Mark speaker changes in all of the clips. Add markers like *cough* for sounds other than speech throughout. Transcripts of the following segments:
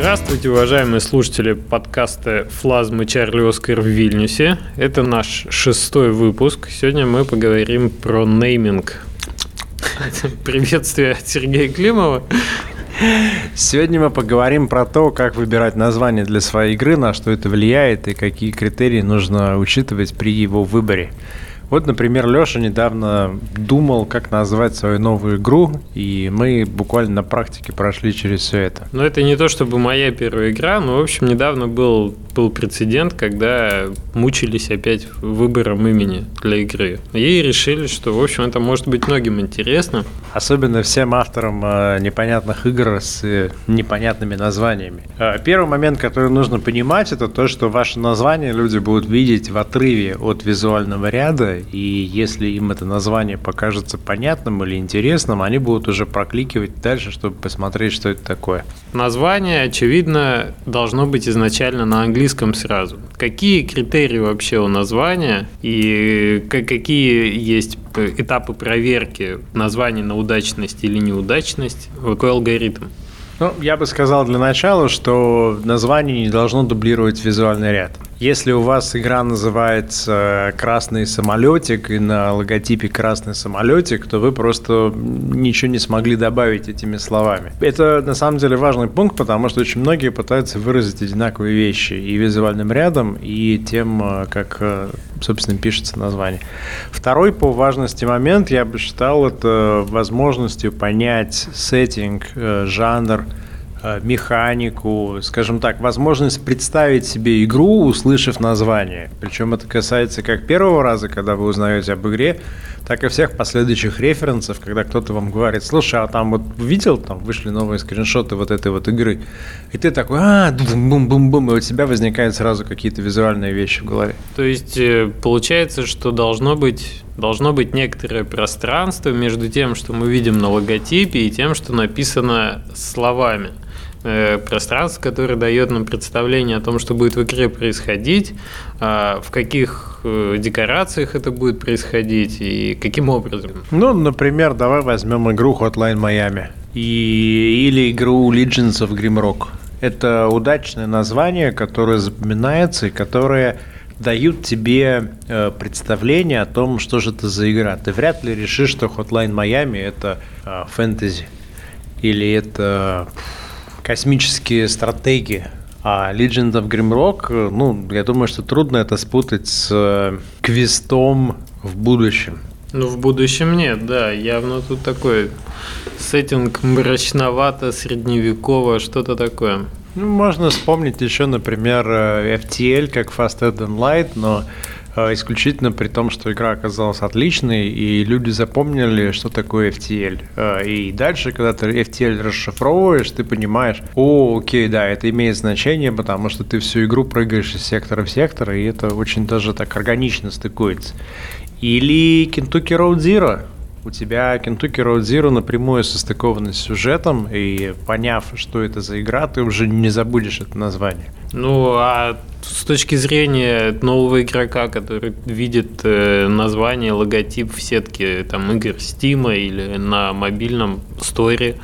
Speaker 1: Здравствуйте, уважаемые слушатели подкаста «Флазмы Чарли Оскар в Вильнюсе». Это наш шестой выпуск. Сегодня мы поговорим про нейминг. *laughs* Приветствие от Сергея Климова.
Speaker 2: Сегодня мы поговорим про то, как выбирать название для своей игры, на что это влияет и какие критерии нужно учитывать при его выборе. Вот, например, Леша недавно думал, как назвать свою новую игру, и мы буквально на практике прошли через все это.
Speaker 1: Но это не то, чтобы моя первая игра, но, в общем, недавно был, был прецедент, когда мучились опять выбором имени для игры. И решили, что, в общем, это может быть многим интересно.
Speaker 2: Особенно всем авторам э, непонятных игр с э, непонятными названиями. Э, первый момент, который нужно понимать, это то, что ваше название люди будут видеть в отрыве от визуального ряда, и если им это название покажется понятным или интересным, они будут уже прокликивать дальше, чтобы посмотреть, что это такое.
Speaker 1: Название, очевидно, должно быть изначально на английском сразу. Какие критерии вообще у названия и какие есть этапы проверки названия на удачность или неудачность? Какой алгоритм?
Speaker 2: Ну, я бы сказал для начала, что название не должно дублировать визуальный ряд. Если у вас игра называется «Красный самолетик» и на логотипе «Красный самолетик», то вы просто ничего не смогли добавить этими словами. Это на самом деле важный пункт, потому что очень многие пытаются выразить одинаковые вещи и визуальным рядом, и тем, э, как, э, собственно, пишется название. Второй по важности момент, я бы считал, это возможностью понять сеттинг, э, жанр, механику, скажем так, возможность представить себе игру, услышав название. Причем это касается как первого раза, когда вы узнаете об игре, так и всех последующих референсов, когда кто-то вам говорит, слушай, а там вот видел, там вышли новые скриншоты вот этой вот игры, и ты такой, а, бум-бум-бум, и у тебя возникают сразу какие-то визуальные вещи в голове.
Speaker 1: То есть э, получается, что должно быть должно быть некоторое пространство между тем, что мы видим на логотипе, и тем, что написано словами. Э, пространство, которое дает нам представление о том, что будет в игре происходить, а, в каких э, декорациях это будет происходить и каким образом.
Speaker 2: Ну, например, давай возьмем игру Hotline Miami и, или игру Legends of Grimrock. Это удачное название, которое запоминается и которое дают тебе э, представление о том, что же это за игра. Ты вряд ли решишь, что Hotline Miami это э, фэнтези или это космические стратегии. А Legend of Grimrock, ну, я думаю, что трудно это спутать с э, квестом в будущем.
Speaker 1: Ну, в будущем нет, да. Явно тут такой сеттинг мрачновато, средневеково, что-то такое.
Speaker 2: Ну, можно вспомнить еще, например, э, FTL как Fast and Light, но Э, исключительно при том, что игра оказалась отличной, и люди запомнили, что такое FTL. Э, и дальше, когда ты FTL расшифровываешь, ты понимаешь, о, окей, да, это имеет значение, потому что ты всю игру прыгаешь из сектора в сектор, и это очень даже так органично стыкуется. Или Kentucky Road Zero, у тебя Kentucky Road Zero напрямую состыковано с сюжетом, и поняв, что это за игра, ты уже не забудешь это название.
Speaker 1: Ну, а с точки зрения нового игрока, который видит э, название, логотип в сетке там, игр Steam или на мобильном сторе,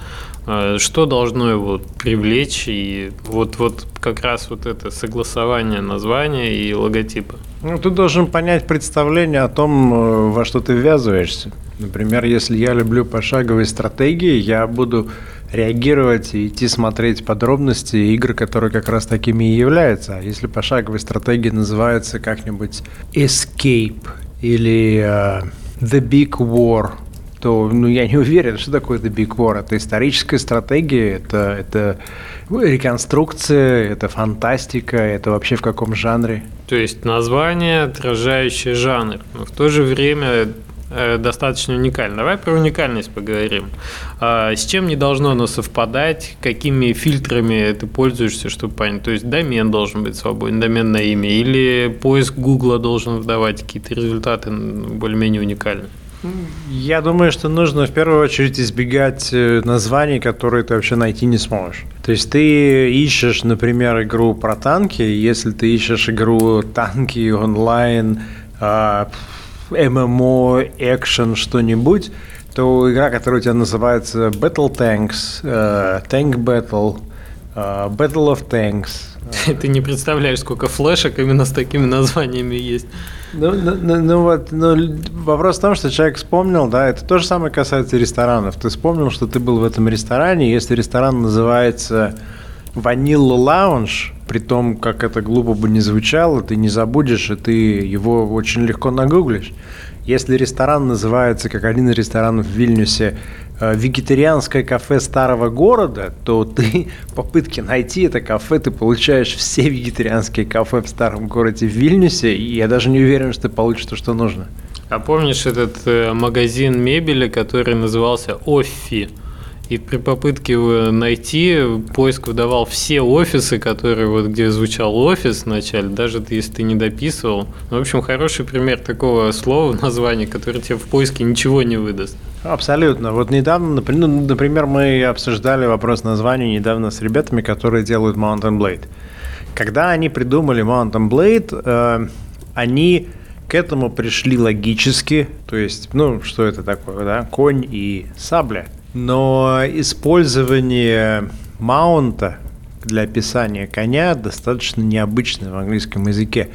Speaker 1: э, что должно его привлечь? И вот, вот как раз вот это согласование названия и логотипа.
Speaker 2: Ну, ты должен понять представление о том, э, во что ты ввязываешься. Например, если я люблю пошаговые стратегии, я буду реагировать и идти смотреть подробности игр, которые как раз такими и являются. А если пошаговые стратегии называются как-нибудь Escape или uh, The Big War, то ну, я не *laughs* уверен, что такое The Big War. Это историческая стратегия, это, это реконструкция, это фантастика, это вообще в каком жанре?
Speaker 1: То есть название, отражающее жанр, но в то же время достаточно уникально. Давай про уникальность поговорим. А, с чем не должно оно совпадать? Какими фильтрами ты пользуешься, чтобы понять? То есть домен должен быть свободен, домен на имя, или поиск Гугла должен выдавать какие-то результаты более-менее уникальные?
Speaker 2: Я думаю, что нужно в первую очередь избегать э, названий, которые ты вообще найти не сможешь. То есть ты ищешь, например, игру про танки, если ты ищешь игру танки онлайн, а, ММО, экшен, что-нибудь, то игра, которая у тебя называется Battle Tanks, э, Tank Battle, э, Battle of Tanks. *laughs*
Speaker 1: Ты не представляешь, сколько флешек именно с такими названиями есть.
Speaker 2: Ну, ну, ну, ну вот, ну, вопрос в том, что человек вспомнил, да, это то же самое касается ресторанов. Ты вспомнил, что ты был в этом ресторане, если ресторан называется Vanilla Lounge, при том, как это глупо бы не звучало, ты не забудешь, и ты его очень легко нагуглишь. Если ресторан называется, как один из ресторанов в Вильнюсе, э, вегетарианское кафе старого города, то ты *laughs* в попытке найти это кафе, ты получаешь все вегетарианские кафе в старом городе в Вильнюсе, и я даже не уверен, что ты получишь то, что нужно.
Speaker 1: А помнишь этот э, магазин мебели, который назывался Оффи? И при попытке найти, поиск выдавал все офисы, которые вот где звучал офис вначале, даже если ты не дописывал. Ну, в общем, хороший пример такого слова *laughs* в названии, которое тебе в поиске ничего не выдаст.
Speaker 2: Абсолютно. Вот недавно, ну, например, мы обсуждали вопрос названия недавно с ребятами, которые делают Mountain Blade. Когда они придумали Mountain Blade, э, они к этому пришли логически, то есть, ну, что это такое, да, конь и сабля – но использование маунта для описания коня достаточно необычное в английском языке.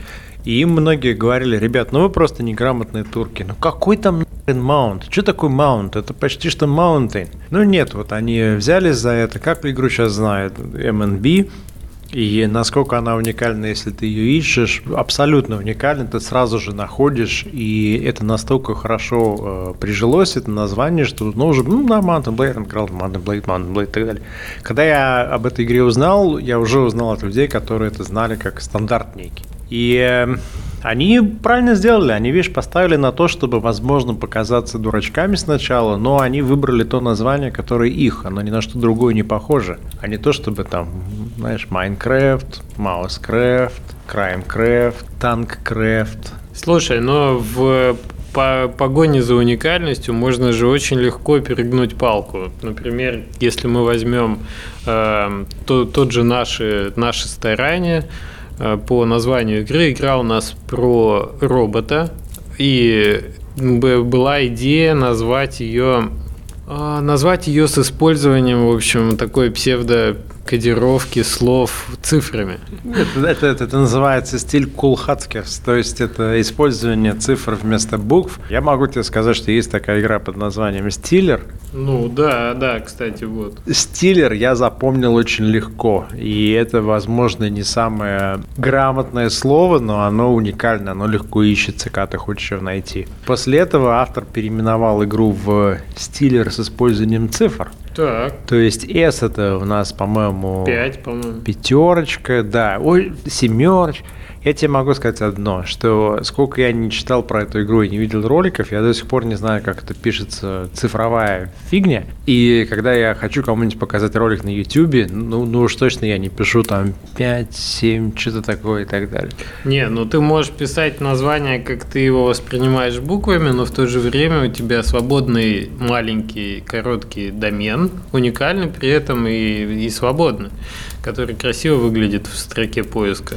Speaker 2: И им многие говорили, ребят, ну вы просто неграмотные турки. Ну какой там маунт? Что такое маунт? Это почти что маунтин. Ну нет, вот они взялись за это. Как игру сейчас знают? MNB, и насколько она уникальна, если ты ее ищешь, абсолютно уникальна, ты сразу же находишь, и это настолько хорошо э, прижилось, это название, что ну, уже, ну, да, Mountain Blade, играл Mountain Blade, Mountain Blade и так далее. Когда я об этой игре узнал, я уже узнал от людей, которые это знали как стандарт некий. И э, они правильно сделали, они, видишь, поставили на то, чтобы, возможно, показаться дурачками сначала, но они выбрали то название, которое их, оно ни на что другое не похоже, а не то, чтобы там, знаешь, Майнкрафт, Маускрафт, Краймкрафт, Танккрафт.
Speaker 1: Слушай, но в по погоне за уникальностью можно же очень легко перегнуть палку. Например, если мы возьмем э, то, тот же наши, наши старания, по названию игры. Игра у нас про робота. И была идея назвать ее а, назвать ее с использованием, в общем, такой псевдо кодировки слов цифрами.
Speaker 2: Это, это, это, это называется стиль кулхацкерс, то есть это использование цифр вместо букв. Я могу тебе сказать, что есть такая игра под названием Стиллер.
Speaker 1: Ну да, да, кстати, вот.
Speaker 2: Стиллер я запомнил очень легко, и это, возможно, не самое грамотное слово, но оно уникально, оно легко ищется, когда ты хочешь его найти. После этого автор переименовал игру в Стиллер с использованием цифр.
Speaker 1: Так.
Speaker 2: То есть S это у нас, по-моему...
Speaker 1: Пять, по-моему.
Speaker 2: Пятерочка, да. Ой, семерочка. Я тебе могу сказать одно, что сколько я не читал про эту игру и не видел роликов, я до сих пор не знаю, как это пишется цифровая фигня. И когда я хочу кому-нибудь показать ролик на YouTube, ну, ну уж точно я не пишу там 5, 7, что-то такое и так далее.
Speaker 1: Не, ну ты можешь писать название, как ты его воспринимаешь буквами, но в то же время у тебя свободный маленький короткий домен, уникальный при этом и, и свободный, который красиво выглядит в строке поиска.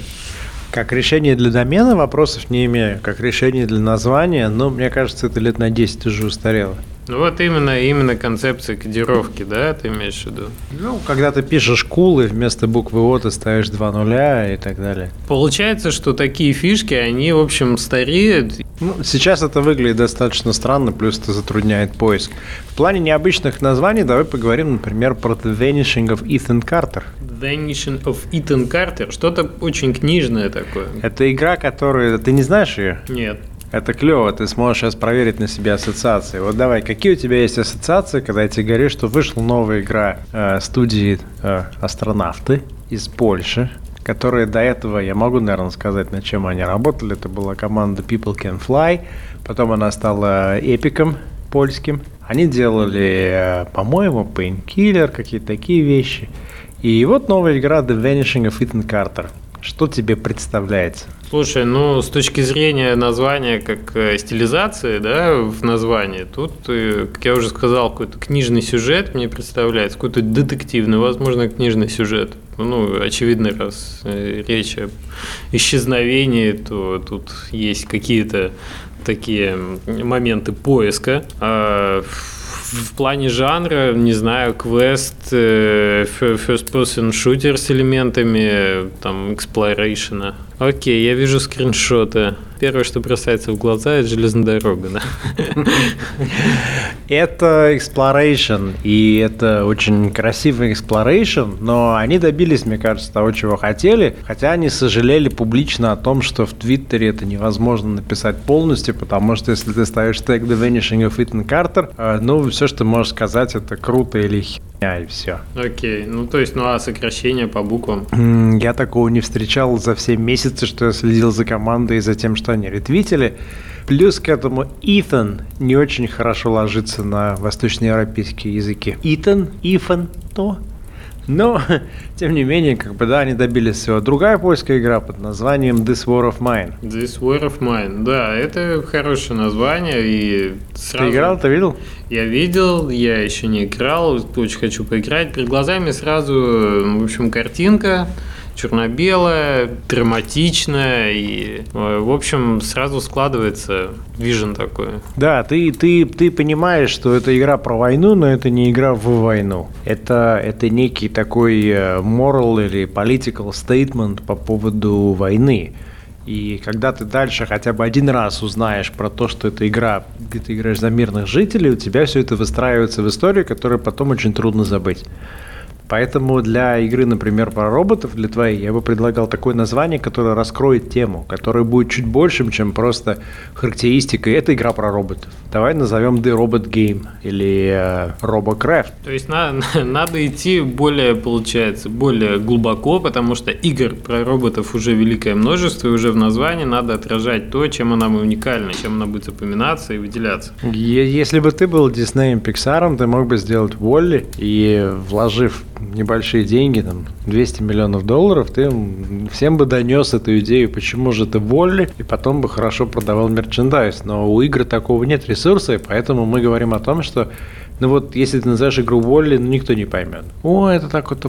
Speaker 2: Как решение для домена вопросов не имею. Как решение для названия, но мне кажется, это лет на 10 уже устарело.
Speaker 1: Ну вот именно, именно концепция кодировки, да, ты имеешь в виду?
Speaker 2: Ну, когда ты пишешь кул, и вместо буквы О ты ставишь два нуля и так далее.
Speaker 1: Получается, что такие фишки, они, в общем, стареют.
Speaker 2: Ну, сейчас это выглядит достаточно странно, плюс это затрудняет поиск. В плане необычных названий давай поговорим, например, про The Vanishing of Ethan Carter.
Speaker 1: Vanishing of Ethan Carter. Что-то очень книжное такое.
Speaker 2: Это игра, которую... Ты не знаешь ее?
Speaker 1: Нет.
Speaker 2: Это клево, ты сможешь сейчас проверить на себе ассоциации. Вот давай, какие у тебя есть ассоциации, когда я тебе говорю, что вышла новая игра э, студии э, «Астронавты» из Польши, которые до этого, я могу, наверное, сказать, над чем они работали. Это была команда People Can Fly, потом она стала эпиком польским. Они делали, э, по-моему, Painkiller, какие-то такие вещи. И вот новая игра The Vanishing of Ethan Carter. Что тебе представляется?
Speaker 1: Слушай, ну с точки зрения названия как э, стилизации, да, в названии, тут, э, как я уже сказал, какой-то книжный сюжет мне представляется, какой-то детективный, возможно, книжный сюжет. Ну, очевидно, раз э, речь об исчезновении, то тут есть какие-то такие моменты поиска. А в плане жанра, не знаю, квест, э, first person shooter с элементами, там, exploration. Окей, я вижу скриншоты. Первое, что бросается в глаза, это железная дорога, да? *laughs*
Speaker 2: Это exploration, и это очень красивый exploration, но они добились, мне кажется, того, чего хотели, хотя они сожалели публично о том, что в Твиттере это невозможно написать полностью, потому что если ты ставишь тег The Vanishing of Ethan Carter, э, ну, все, что можешь сказать, это круто или херня, и все.
Speaker 1: Окей, ну, то есть, ну, а сокращение по буквам?
Speaker 2: Я такого не встречал за все месяцы, что я следил за командой и за тем, что они ретвитили. Плюс к этому Итан не очень хорошо ложится на восточноевропейские языки. Итан, Ифан, то. Но, *laughs* тем не менее, как бы, да, они добились всего. Другая польская игра под названием This War of Mine.
Speaker 1: This War of Mine, да, это хорошее название. И
Speaker 2: сразу... Ты играл, ты видел?
Speaker 1: Я видел, я еще не играл, очень хочу поиграть. Перед глазами сразу, в общем, картинка черно-белая, драматичная и, э, в общем, сразу складывается вижен такой.
Speaker 2: Да, ты, ты, ты понимаешь, что это игра про войну, но это не игра в войну. Это, это некий такой э, moral или political statement по поводу войны. И когда ты дальше хотя бы один раз узнаешь про то, что это игра, где ты играешь за мирных жителей, у тебя все это выстраивается в историю, которую потом очень трудно забыть. Поэтому для игры, например, про роботов, для твоей, я бы предлагал такое название, которое раскроет тему, которое будет чуть большим, чем просто характеристика. Это игра про роботов. Давай назовем The Robot Game или э, RoboCraft.
Speaker 1: То есть *laughs* на, надо идти более, получается, более глубоко, потому что игр про роботов уже великое множество, и уже в названии надо отражать то, чем она уникальна, чем она будет запоминаться и выделяться.
Speaker 2: Если бы ты был Диснеем Pixar, ты мог бы сделать Волли и вложив небольшие деньги, там 200 миллионов долларов, ты всем бы донес эту идею, почему же ты Волли, и потом бы хорошо продавал мерчендайз. Но у игр такого нет ресурса, и поэтому мы говорим о том, что ну вот, если ты назовешь игру Волли, ну никто не поймет. О, это так вот.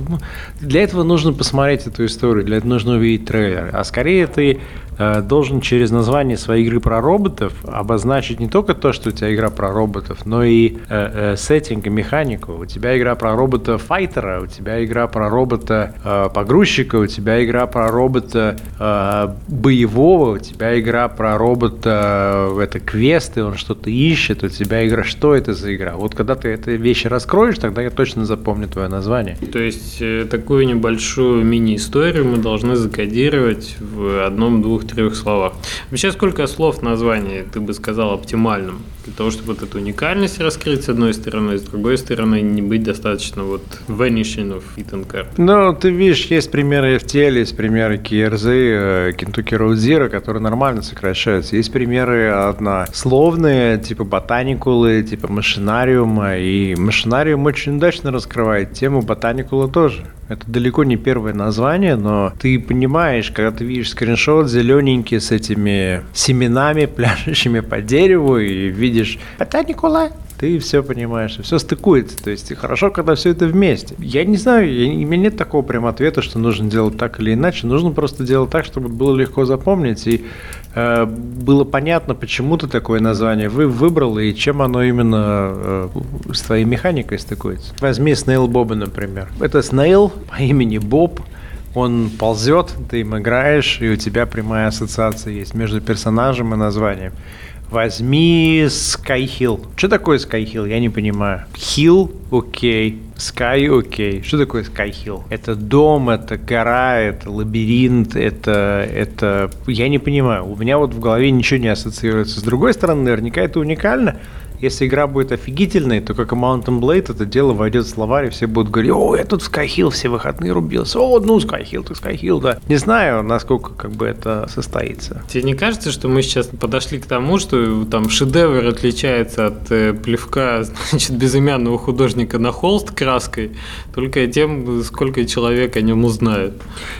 Speaker 2: Для этого нужно посмотреть эту историю, для этого нужно увидеть трейлер. А скорее ты Э, должен через название своей игры про роботов обозначить не только то, что у тебя игра про роботов, но и э, э, сеттинг и механику. У тебя игра про робота-файтера, у тебя игра про робота-погрузчика, у тебя игра про робота э, боевого, у тебя игра про робота э, это квесты, он что-то ищет, у тебя игра, что это за игра? Вот когда ты эти вещи раскроешь, тогда я точно запомню твое название.
Speaker 1: То есть э, такую небольшую мини-историю мы должны закодировать в одном-двух двух-трех словах. Вообще, сколько слов названия ты бы сказал оптимальным? Для того, чтобы вот эту уникальность раскрыть с одной стороны, с другой стороны не быть достаточно вот vanishing of Ethan Carter.
Speaker 2: Ну, ты видишь, есть примеры FTL, есть примеры KRZ, Kentucky Road Zero, которые нормально сокращаются. Есть примеры однословные, типа ботаникулы, типа машинариума, и машинариум очень удачно раскрывает тему ботаникула тоже. Это далеко не первое название, но ты понимаешь, когда ты видишь скриншот зелененький с этими семенами, *laughs* пляшущими по дереву, и видишь «Это Николай», ты все понимаешь, все стыкуется. То есть хорошо, когда все это вместе. Я не знаю, я, у меня нет такого прям ответа, что нужно делать так или иначе. Нужно просто делать так, чтобы было легко запомнить и э, было понятно, почему ты такое название вы выбрал и чем оно именно э, с твоей механикой стыкуется. Возьми Snail Боба, например. Это Snail по имени Боб. Он ползет, ты им играешь, и у тебя прямая ассоциация есть между персонажем и названием. Возьми Sky Hill. Что такое Sky Hill? Я не понимаю. Hill, окей. Sky, окей. Что такое Sky Hill? Это дом, это гора, это лабиринт, это, это... Я не понимаю. У меня вот в голове ничего не ассоциируется. С другой стороны, наверняка это уникально. Если игра будет офигительной, то как и Mountain Blade, это дело войдет в словарь, и все будут говорить, о, я тут Skyhill все выходные рубился, о, ну, Skyhill, ты Skyhill, да. Не знаю, насколько как бы это состоится.
Speaker 1: Тебе не кажется, что мы сейчас подошли к тому, что там шедевр отличается от э, плевка, *laughs* значит, безымянного художника на холст краской, только тем, сколько человек о нем узнает?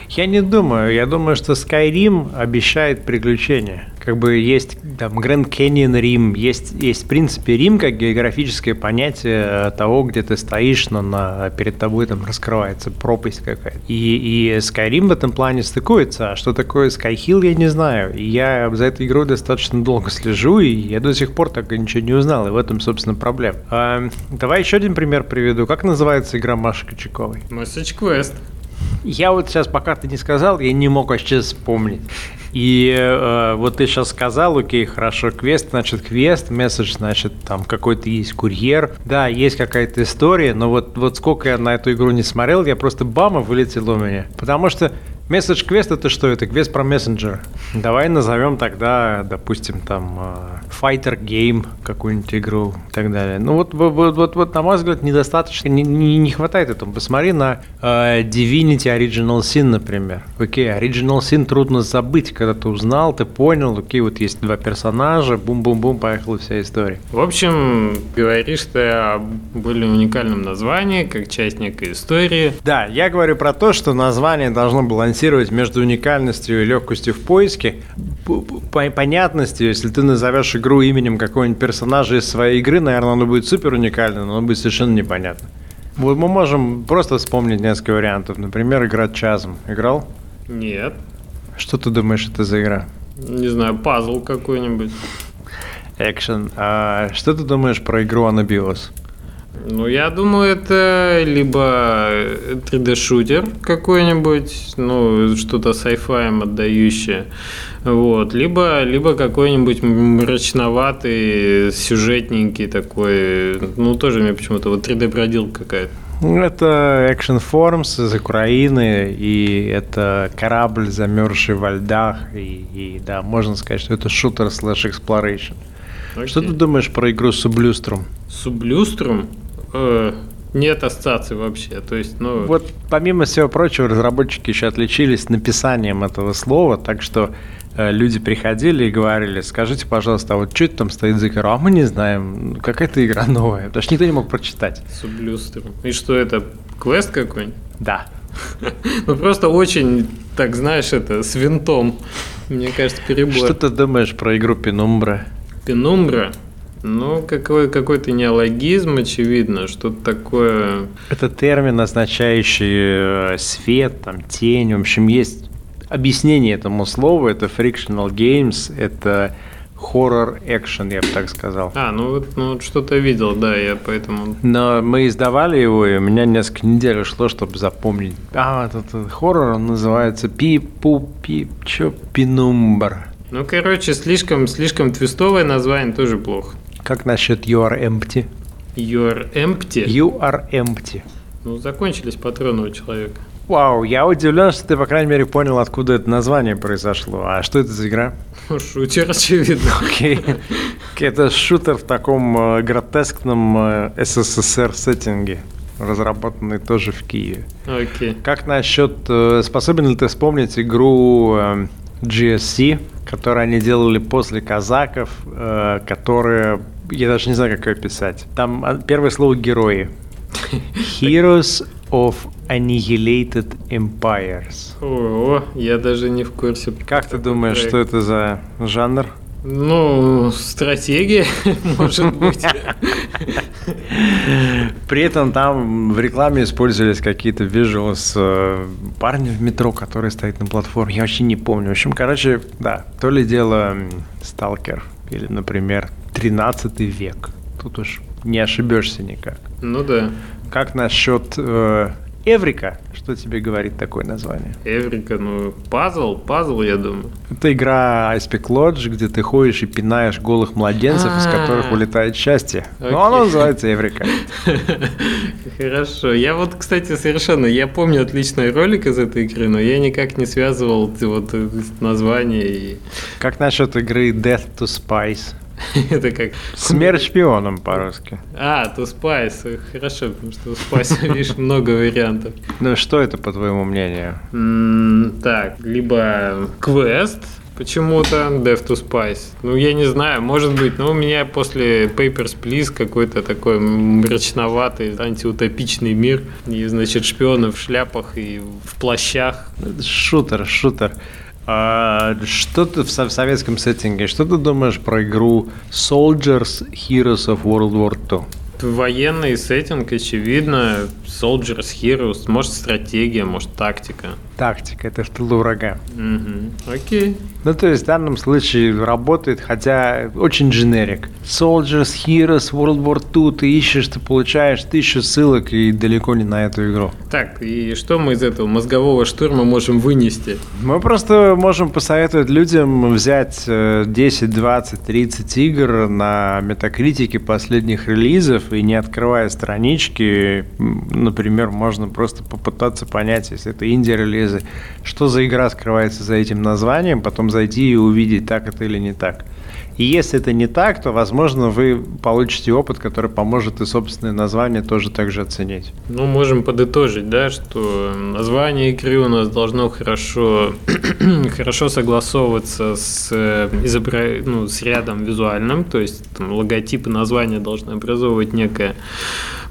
Speaker 2: Я не думаю. Я думаю, что Skyrim обещает приключения как бы есть там Гранд Canyon Рим, есть, есть в принципе Рим как географическое понятие того, где ты стоишь, но на, перед тобой там раскрывается пропасть какая-то. И, и Skyrim в этом плане стыкуется. А что такое Skyhill, я не знаю. И я за этой игрой достаточно долго слежу, и я до сих пор так и ничего не узнал, и в этом, собственно, проблема. А, давай еще один пример приведу. Как называется игра Маши Кочаковой?
Speaker 1: Message Quest.
Speaker 2: Я вот сейчас, пока ты не сказал, я не мог вообще вспомнить. И э, вот ты сейчас сказал, окей, хорошо, квест, значит, квест, месседж, значит, там какой-то есть курьер. Да, есть какая-то история, но вот, вот сколько я на эту игру не смотрел, я просто бама вылетел у меня. Потому что Месседж квест это что? Это квест про мессенджера. Давай назовем тогда, допустим, там э, Fighter Game какую-нибудь игру и так далее. Ну вот, вот, вот, вот на мой взгляд, недостаточно, не, не, не хватает этого. Посмотри на э, Divinity Original Sin, например. Окей, Original Sin трудно забыть, когда ты узнал, ты понял, окей, вот есть два персонажа, бум-бум-бум, поехала вся история.
Speaker 1: В общем, говоришь ты о более уникальном названии, как часть некой истории.
Speaker 2: Да, я говорю про то, что название должно балансировать балансировать между уникальностью и легкостью в поиске, понятностью, если ты назовешь игру именем какого-нибудь персонажа из своей игры, наверное, оно будет супер уникально, но оно будет совершенно непонятно. Вот мы можем просто вспомнить несколько вариантов. Например, игра Чазм. Играл?
Speaker 1: Нет.
Speaker 2: Что ты думаешь, это за игра?
Speaker 1: Не знаю, пазл какой-нибудь.
Speaker 2: Экшен. А что ты думаешь про игру Анабиос?
Speaker 1: Ну, я думаю, это либо 3D-шутер какой-нибудь, ну, что-то sci-fi отдающее, вот, либо, либо какой-нибудь мрачноватый, сюжетненький такой, ну, тоже мне почему-то вот 3D-бродилка какая-то.
Speaker 2: Ну, это Action Forms из Украины, и это корабль, замерзший во льдах, и, и да, можно сказать, что это шутер слэш exploration. Okay. Что ты думаешь про игру Sublustrum?
Speaker 1: Sublustrum? Э, нет ассоциации вообще. То есть, ну...
Speaker 2: Вот помимо всего прочего, разработчики еще отличились написанием этого слова, так что э, люди приходили и говорили, скажите, пожалуйста, а вот что это там стоит за игра? А мы не знаем, какая-то игра *laughs* новая, потому что никто не мог прочитать.
Speaker 1: Сублюстер. И что это, квест какой-нибудь?
Speaker 2: Да. *laughs*
Speaker 1: Ну просто очень, так знаешь, это с винтом. Мне кажется, перебор.
Speaker 2: Что ты думаешь про игру Пенумбра?
Speaker 1: Пенумбра? Ну, какой, какой-то неологизм, очевидно, что-то такое...
Speaker 2: Это термин, означающий э, свет, там, тень, в общем, есть объяснение этому слову, это frictional games, это хоррор экшен, я бы так сказал.
Speaker 1: А, ну вот ну, что-то видел, да, я поэтому...
Speaker 2: Но мы издавали его, и у меня несколько недель ушло, чтобы запомнить. А, этот хоррор, он называется Пи-Пу-Пи... Чё? Пинумбр.
Speaker 1: Ну, короче, слишком, слишком твистовое название тоже плохо.
Speaker 2: Как насчет You are empty?
Speaker 1: You are empty?
Speaker 2: You are empty.
Speaker 1: Ну, закончились патроны у человека.
Speaker 2: Вау, я удивлен, что ты, по крайней мере, понял, откуда это название произошло. А что это за игра?
Speaker 1: Шутер, очевидно. *laughs*
Speaker 2: Окей. Okay. Это шутер в таком э, гротескном э, СССР сеттинге разработанный тоже в Киеве.
Speaker 1: Окей. Okay.
Speaker 2: Как насчет, э, способен ли ты вспомнить игру GSC, которую они делали после казаков, которые я даже не знаю, как ее писать. Там а, первое слово герои. Heroes of Annihilated Empires.
Speaker 1: О, я даже не в курсе.
Speaker 2: Как ты думаешь, что это за жанр?
Speaker 1: Ну, стратегия, *laughs* может быть.
Speaker 2: При этом там в рекламе использовались какие-то визуалы э, парня в метро, который стоит на платформе. Я вообще не помню. В общем, короче, да, то ли дело Сталкер или, например, 13 век. Тут уж не ошибешься никак.
Speaker 1: Ну да.
Speaker 2: Как насчет э, Эврика? Что тебе говорит такое название?
Speaker 1: Эврика, ну, пазл, пазл, я думаю.
Speaker 2: Это игра Peak Lodge, где ты ходишь и пинаешь голых младенцев, из которых улетает счастье. Но оно называется Эврика. *laughs*
Speaker 1: Хорошо. Я вот, кстати, совершенно, я помню отличный ролик из этой игры, но я никак не связывал вот название и...
Speaker 2: Как насчет игры Death to Spice? *laughs*
Speaker 1: Это как...
Speaker 2: Смерть шпионом по-русски.
Speaker 1: А, то Spice. Хорошо, потому что у Spice, видишь, много вариантов.
Speaker 2: Ну, что это, по твоему мнению?
Speaker 1: Так, либо квест, почему-то Death to Spice. Ну, я не знаю, может быть, но у меня после Papers, Please какой-то такой мрачноватый, антиутопичный мир. И, значит, шпионы в шляпах и в плащах.
Speaker 2: Шутер, шутер. А, что ты в советском сеттинге, что ты думаешь про игру Soldiers Heroes of World War II?
Speaker 1: Военный сеттинг, очевидно, Soldiers, Heroes, может стратегия, может тактика.
Speaker 2: Тактика, это в тылу врага.
Speaker 1: Угу. Окей.
Speaker 2: Ну, то есть в данном случае работает, хотя очень дженерик. Soldiers, Heroes, World War II, ты ищешь, ты получаешь тысячу ссылок и далеко не на эту игру.
Speaker 1: Так, и что мы из этого мозгового штурма можем вынести?
Speaker 2: Мы просто можем посоветовать людям взять 10, 20, 30 игр на метакритике последних релизов и не открывая странички, например, можно просто попытаться понять, если это инди-релизы, что за игра скрывается за этим названием, потом зайти и увидеть, так это или не так. И если это не так, то, возможно, вы получите опыт, который поможет и собственное название тоже так же оценить.
Speaker 1: Ну, можем подытожить, да, что название игры у нас должно хорошо, *clears throat* хорошо согласовываться с, э, изобра... ну, с рядом визуальным, то есть там, логотипы названия должны образовывать некое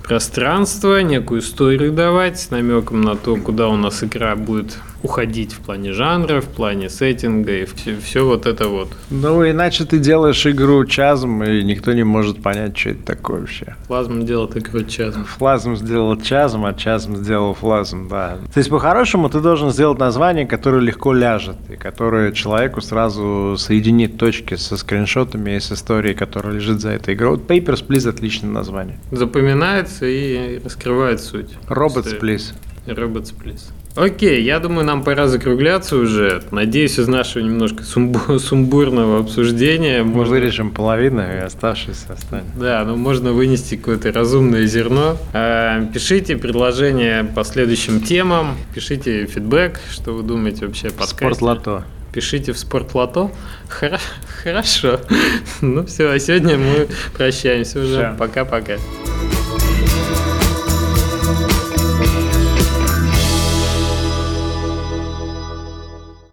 Speaker 1: пространство, некую историю давать с намеком на то, куда у нас игра будет уходить в плане жанра, в плане сеттинга и все, все вот это вот.
Speaker 2: Ну, иначе ты делаешь игру Чазм, и никто не может понять, что это такое вообще.
Speaker 1: Флазм делает игру Чазм.
Speaker 2: Флазм сделал Чазм, а Чазм сделал Флазм, да. То есть, по-хорошему, ты должен сделать название, которое легко ляжет, и которое человеку сразу соединит точки со скриншотами и с историей, которая лежит за этой игрой. Вот Papers, Please отличное название.
Speaker 1: Запоминается и раскрывает суть.
Speaker 2: Robots, Please.
Speaker 1: Robots, Please. Окей, я думаю, нам пора закругляться уже. Надеюсь, из нашего немножко сумбу- *laughs* сумбурного обсуждения
Speaker 2: Мы
Speaker 1: можно...
Speaker 2: вырежем половину, и оставшееся останется.
Speaker 1: Да, ну можно вынести какое-то разумное зерно. А, Пишите предложения по следующим темам, пишите фидбэк, что вы думаете вообще о подкасте.
Speaker 2: Спортлото.
Speaker 1: Пишите в спортлото. Хоро- *laughs* Хорошо. *laughs* Ну все, а сегодня мы прощаемся уже. Пока-пока.